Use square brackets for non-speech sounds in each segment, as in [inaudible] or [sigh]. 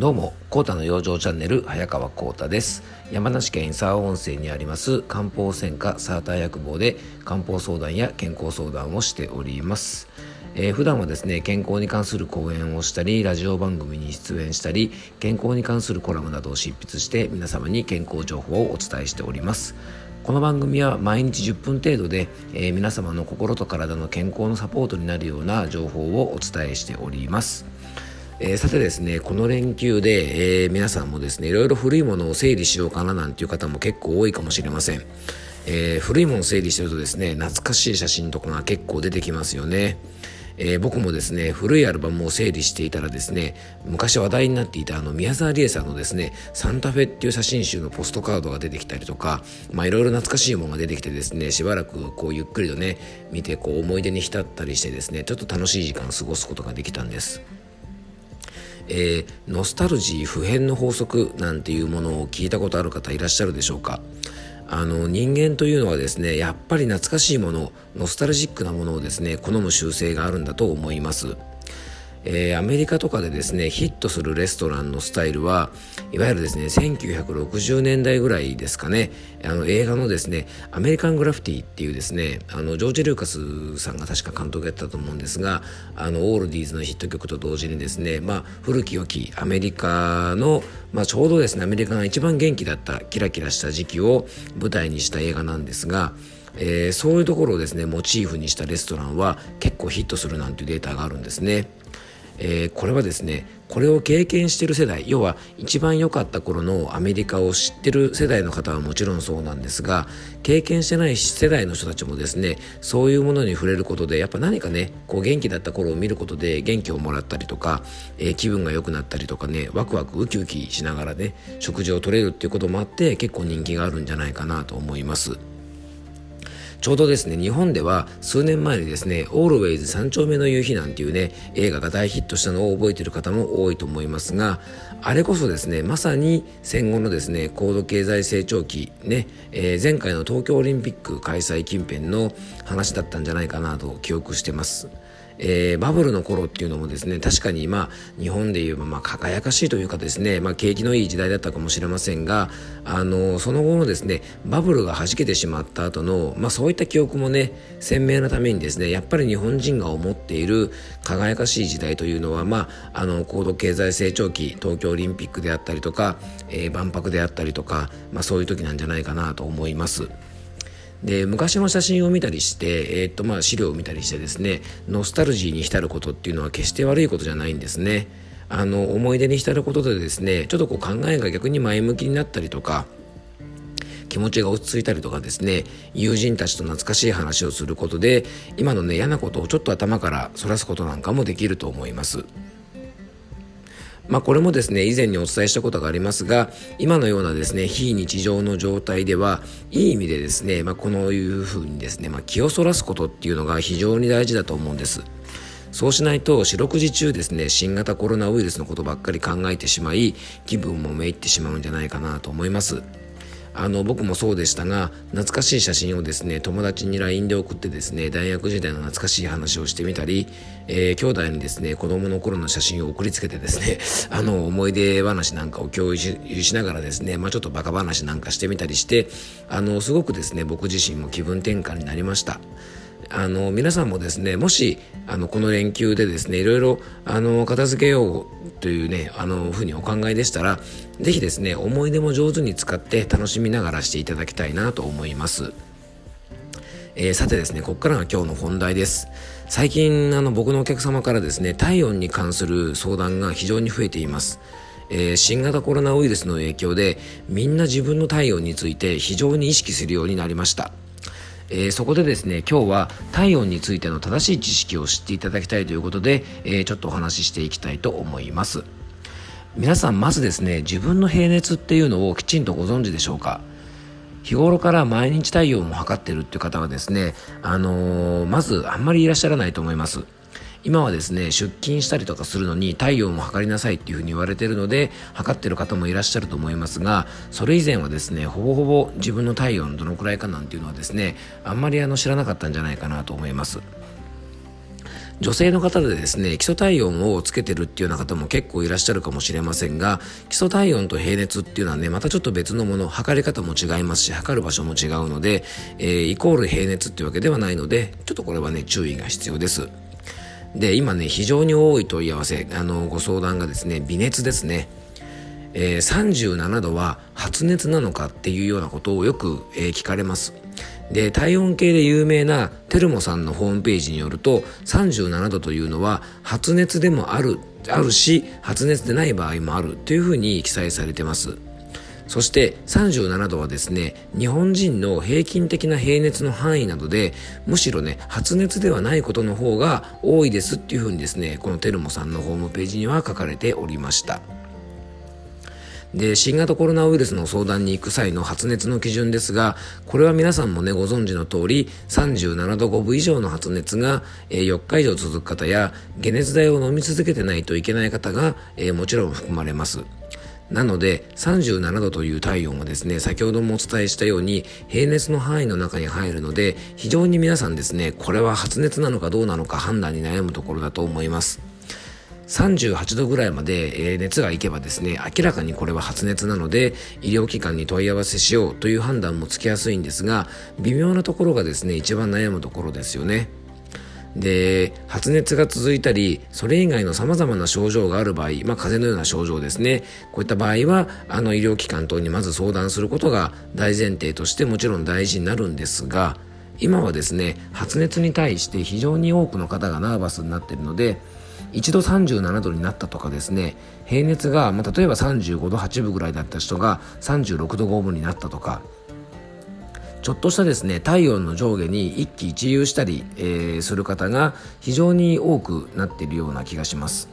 どうも、コータの養生チャンネル、早川コータです。山梨県沢温泉にあります漢方専科サーター薬房で漢方相談や健康相談をしております。えー、普段はですね健康に関する講演をしたりラジオ番組に出演したり健康に関するコラムなどを執筆して皆様に健康情報をお伝えしておりますこの番組は毎日10分程度で、えー、皆様の心と体の健康のサポートになるような情報をお伝えしておりますえー、さてですね、この連休で、えー、皆さんもですね、いろいろ古いものを整理しようかななんていう方も結構多いかもしれません。えー、古いものを整理してるとですね、懐かしい写真とかが結構出てきますよね。えー、僕もですね古いアルバムを整理していたらですね昔話題になっていたあの宮沢りえさんのですねサンタフェっていう写真集のポストカードが出てきたりとかまあいろいろ懐かしいものが出てきてですねしばらくこうゆっくりとね見てこう思い出に浸ったりしてですねちょっと楽しい時間を過ごすことができたんです。えー、ノスタルジー普遍の法則なんていうものを聞いたことある方いらっしゃるでしょうか？あの人間というのはですねやっぱり懐かしいものノスタルジックなものをですね好む習性があるんだと思います。えー、アメリカとかでですねヒットするレストランのスタイルはいわゆるですね1960年代ぐらいですかねあの映画のですねアメリカングラフィティっていうですねあのジョージ・ルーカスさんが確か監督やったと思うんですがあのオールディーズのヒット曲と同時にですね、まあ、古き良きアメリカの、まあ、ちょうどですねアメリカが一番元気だったキラキラした時期を舞台にした映画なんですがえー、そういうところをですねモチーフにしたレストランは結構ヒットするなんていうデータがあるんですね。えー、これはですねこれを経験してる世代要は一番良かった頃のアメリカを知ってる世代の方はもちろんそうなんですが経験してない世代の人たちもですねそういうものに触れることでやっぱ何かねこう元気だった頃を見ることで元気をもらったりとか、えー、気分が良くなったりとかねワクワクウキウキしながらね食事をとれるっていうこともあって結構人気があるんじゃないかなと思います。ちょうどですね日本では数年前にですね「オールウェイズ三丁目の夕日」なんていうね映画が大ヒットしたのを覚えている方も多いと思いますがあれこそですねまさに戦後のですね高度経済成長期ね、えー、前回の東京オリンピック開催近辺の話だったんじゃないかなと記憶してます。えー、バブルの頃っていうのもですね確かにまあ日本で言えばまあ輝かしいというかですね、まあ、景気のいい時代だったかもしれませんがあのその後のですねバブルが弾けてしまった後の、まあ、そういった記憶もね鮮明なためにですねやっぱり日本人が思っている輝かしい時代というのは、まあ、あの高度経済成長期東京オリンピックであったりとか、えー、万博であったりとか、まあ、そういう時なんじゃないかなと思います。で昔の写真を見たりして、えー、っとまあ資料を見たりしてですねノスタルジーに浸ることっていうのは決して悪いことじゃないんですねあの思い出に浸ることでですねちょっとこう考えが逆に前向きになったりとか気持ちが落ち着いたりとかですね友人たちと懐かしい話をすることで今のね嫌なことをちょっと頭からそらすことなんかもできると思います。まあ、これもですね以前にお伝えしたことがありますが今のようなですね非日常の状態ではいい意味でですね、まあ、このいうふうにですね、まあ、気をそらすことっていうのが非常に大事だと思うんです。そうしないと四六時中ですね新型コロナウイルスのことばっかり考えてしまい気分もめいってしまうんじゃないかなと思います。あの僕もそうでしたが懐かしい写真をですね友達に LINE で送ってですね大学時代の懐かしい話をしてみたり、えー、兄弟にですね子供の頃の写真を送りつけてですね [laughs] あの思い出話なんかを共有しながらですね、まあ、ちょっとバカ話なんかしてみたりしてあのすごくですね僕自身も気分転換になりました。あの皆さんもですねもしあのこの連休でですねいろいろあの片付けようというねあのふうにお考えでしたら是非ですね思い出も上手に使って楽しみながらしていただきたいなと思います。えー、さてですねここからが今日の本題です。最近あの僕のお客様からですね体温に関する相談が非常に増えています。えー、新型コロナウイルスの影響でみんな自分の体温について非常に意識するようになりました。えー、そこでですね今日は体温についての正しい知識を知っていただきたいということで、えー、ちょっとお話ししていきたいと思います。皆さんまずですね自分の平熱っていうのをきちんとご存知でしょうか？日頃から毎日体温を測ってるっていう方はですね、あのー、まずあんまりいらっしゃらないと思います。今はですね出勤したりとかするのに体温を測りなさいっていうふうに言われてるので測ってる方もいらっしゃると思いますがそれ以前はですねほぼほぼ自分の体温どのくらいかなんていうのはですねあんまりあの知らなかったんじゃないかなと思います。女性の方でですね基礎体温をつけてるっていうような方も結構いらっしゃるかもしれませんが基礎体温と平熱っていうのはねまたちょっと別のもの測り方も違いますし測る場所も違うので、えー、イコール平熱っていうわけではないのでちょっとこれはね注意が必要です。で今ね非常に多い問い合わせあのご相談がですね微熱ですね。えー、37度は発熱なのかっていうようなことをよく、えー、聞かれます。で体温計で有名なテルモさんのホームページによると37度というのは発熱でもあるあるし発熱でない場合もあるというふうに記載されてます。そして37度はですね日本人の平均的な平熱の範囲などでむしろね発熱ではないことの方が多いですっていうふうにですねこのテルモさんのホームページには書かれておりました。で新型コロナウイルスの相談に行く際の発熱の基準ですがこれは皆さんもねご存知の通り37度5分以上の発熱が、えー、4日以上続く方や解熱剤を飲み続けてないといけない方が、えー、もちろん含まれます。なので37度という体温はですね先ほどもお伝えしたように平熱の範囲の中に入るので非常に皆さんですねこれは発熱なのかどうなのか判断に悩むところだと思います。38度ぐらいまで、熱がいけばですね明らかにこれは発熱なので医療機関に問い合わせしようという判断もつきやすいんですが微妙なところがですね一番悩むところですよね。で発熱が続いたりそれ以外のさまざまな症状がある場合、まあ、風邪のような症状ですね。こういった場合はあの医療機関等にまず相談することが大前提としてもちろん大事になるんですが今はですね発熱に対して非常に多くの方がナーバスになっているので一度37度になったとかですね平熱が、まあ、例えば35度8分ぐらいだった人が36度5分になったとかちょっとしたですね体温の上下に一喜一憂したり、えー、する方が非常に多くなっているような気がします。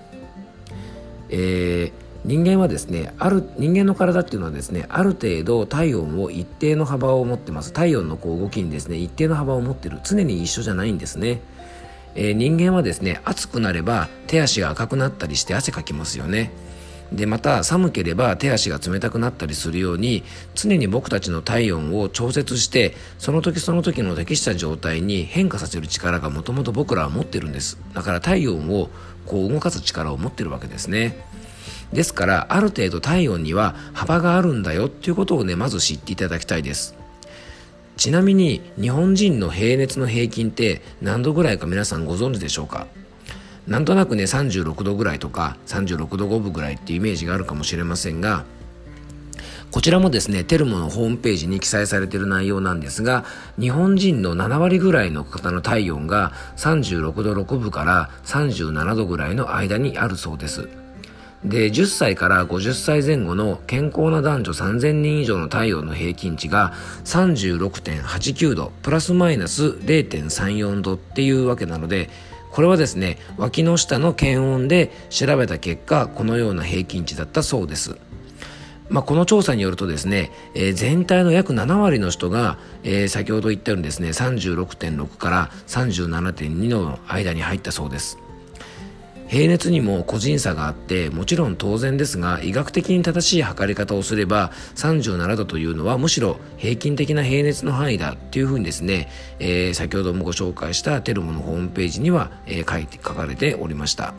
えー、人間はですねある人間の体っていうのはですねある程度体温を一定の幅を持ってます体温のこう動きにですね一定の幅を持ってる常に一緒じゃないんですね。えー、人間はですね暑くなれば手足が赤くなったりして汗かきますよねでまた寒ければ手足が冷たくなったりするように常に僕たちの体温を調節してその時その時の適した状態に変化させる力がもともと僕らは持ってるんです。だから体温をこう動かす力を持ってるわけですね。ですからある程度体温には幅があるんだよっていうことをねまず知っていただきたいです。ちなみに日本人の平熱の平均って何度ぐらいか皆さんご存知でしょうか？なんとなくね36度ぐらいとか36度5分ぐらいっていうイメージがあるかもしれませんがこちらもですね、テルモのホームページに記載されている内容なんですが、日本人の7割ぐらいの方の体温が36度6分から37度ぐらいの間にあるそうです。で10歳から50歳前後の健康な男女3000人以上の体温の平均値が36.89度プラスマイナス0.34度っていうわけなのでこれはですね脇の下の検温で調べた結果このような平均値だったそうです。まあ、この調査によるとですね、えー、全体の約7割の人が、えー、先ほど言ったようにですね36.6から37.2の間に入ったそうです。平熱にも個人差があってもちろん当然ですが医学的に正しい測り方をすれば37度というのはむしろ平均的な平熱の範囲だっていうふうにですね、えー、先ほどもご紹介したテルモのホームページには、えー、書いて書かれておりました。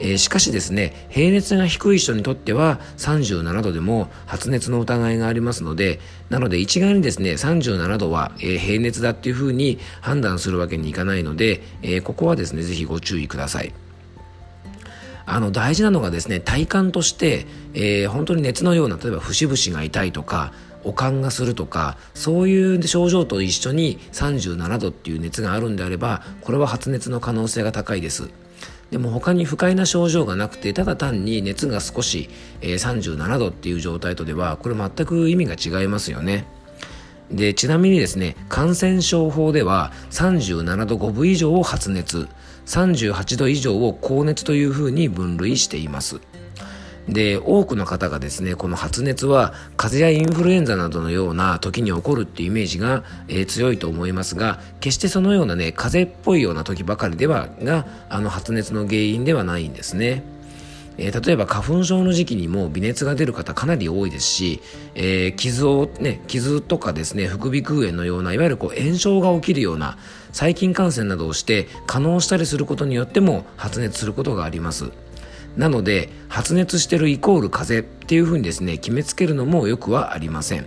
えー、しかしですね平熱が低い人にとっては37度でも発熱の疑いがありますのでなので一概にですね37度は、えー、平熱だっていうふうに判断するわけにいかないので、えー、ここはですねぜひご注意ください。あの大事なのがですね体感として、えー、本当に熱のような例えば節々が痛いとか悪寒がするとかそういう症状と一緒に37度っていう熱があるんであればこれは発熱の可能性が高いです。でも他に不快な症状がなくてただ単に熱が少し、えー、37度っていう状態とではこれ全く意味が違いますよね。でちなみにですね感染症法では37度5分以上を発熱。38度以上を高熱というふうに分類しています。で多くの方がですねこの発熱は風邪やインフルエンザなどのような時に起こるっていうイメージが、えー、強いと思いますが決してそのようなね風邪っぽいような時ばかりではがあの発熱の原因ではないんですね。えー、例えば花粉症の時期にも微熱が出る方かなり多いですし、えー、傷をね傷とかですね副鼻腔炎のようないわゆるこう炎症が起きるような細菌感染などをして可能したりすることによっても発熱することがあります。なので発熱してるイコール風邪っていうふうにですね決めつけるのもよくはありません。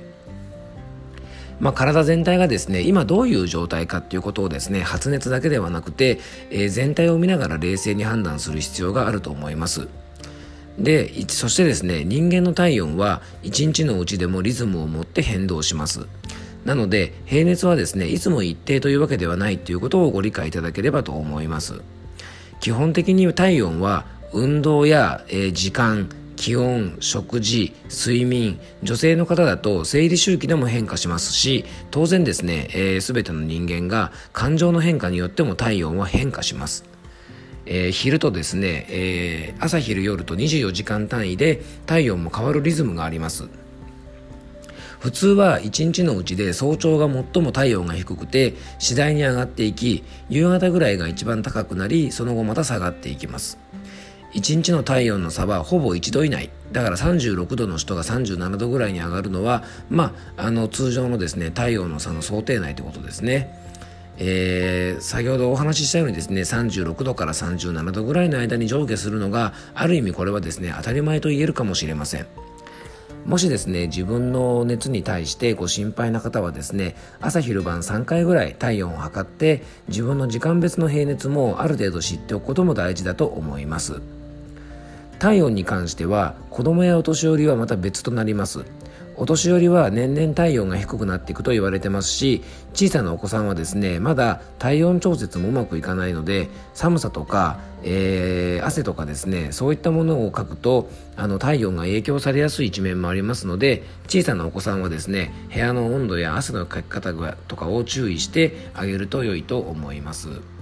まあ、体全体がですね今どういう状態かっていうことをですね発熱だけではなくて、えー、全体を見ながら冷静に判断する必要があると思います。でそしてですね人間の体温は1日のうちでもリズムを持って変動します。なので平熱はですねいつも一定というわけではないということをご理解いただければと思います。基本的に体温は運動や、えー、時間気温食事睡眠女性の方だと生理周期でも変化しますし当然ですね、えー、全ての人間が感情の変化によっても体温は変化します。えー、昼とですね、えー、朝昼夜と24時間単位で体温も変わるリズムがあります。普通は1日のうちで早朝が最も体温が低くて次第に上がっていき夕方ぐらいが一番高くなりその後また下がっていきます。1日の体温の差はほぼ1度以内。だから36度の人が37度ぐらいに上がるのはまああの通常のですね体温の差の想定内ということですね。えー、先ほどお話ししたようにですね36度から37度ぐらいの間に上下するのがある意味これはですね当たり前と言えるかもしれません。もしですね自分の熱に対してご心配な方はですね朝昼晩3回ぐらい体温を測って自分の時間別の平熱もある程度知っておくことも大事だと思います。体温に関しては子供やお年寄りはまた別となります。お年寄りは年々体温が低くなっていくと言われてますし小さなお子さんはですねまだ体温調節もうまくいかないので寒さとか、えー、汗とかですねそういったものをかくとあの体温が影響されやすい一面もありますので小さなお子さんはですね部屋の温度や汗のかき方とかを注意してあげると良いと思います。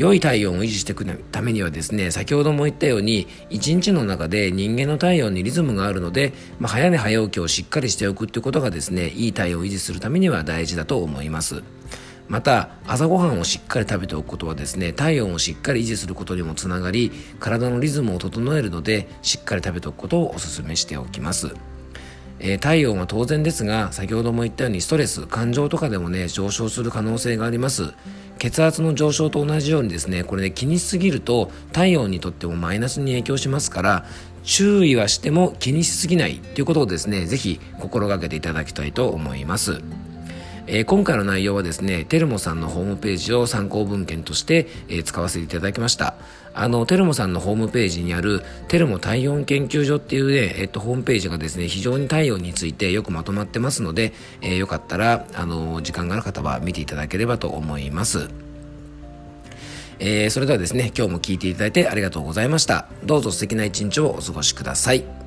良い体温を維持していくためにはですね、先ほども言ったように、一日の中で人間の体温にリズムがあるので、まあ、早寝早起きをしっかりしておくっていうことがですね、いい体温を維持するためには大事だと思います。また朝ごはんをしっかり食べておくことはですね体温をしっかり維持することにもつながり体のリズムを整えるのでしっかり食べておくことをお勧めしておきます、えー、体温は当然ですが先ほども言ったようにストレス感情とかでもね上昇する可能性があります。血圧の上昇と同じようにですねこれね気にしすぎると体温にとってもマイナスに影響しますから注意はしても気にしすぎないということをですね是非心がけていただきたいと思います。えー、今回の内容はですね、テルモさんのホームページを参考文献として、えー、使わせていただきました。あの、テルモさんのホームページにある、テルモ体温研究所っていうね、えっと、ホームページがですね、非常に体温についてよくまとまってますので、えー、よかったら、あの、時間がある方は見ていただければと思います。えー、それではですね、今日も聞いていただいてありがとうございました。どうぞ素敵な一日をお過ごしください。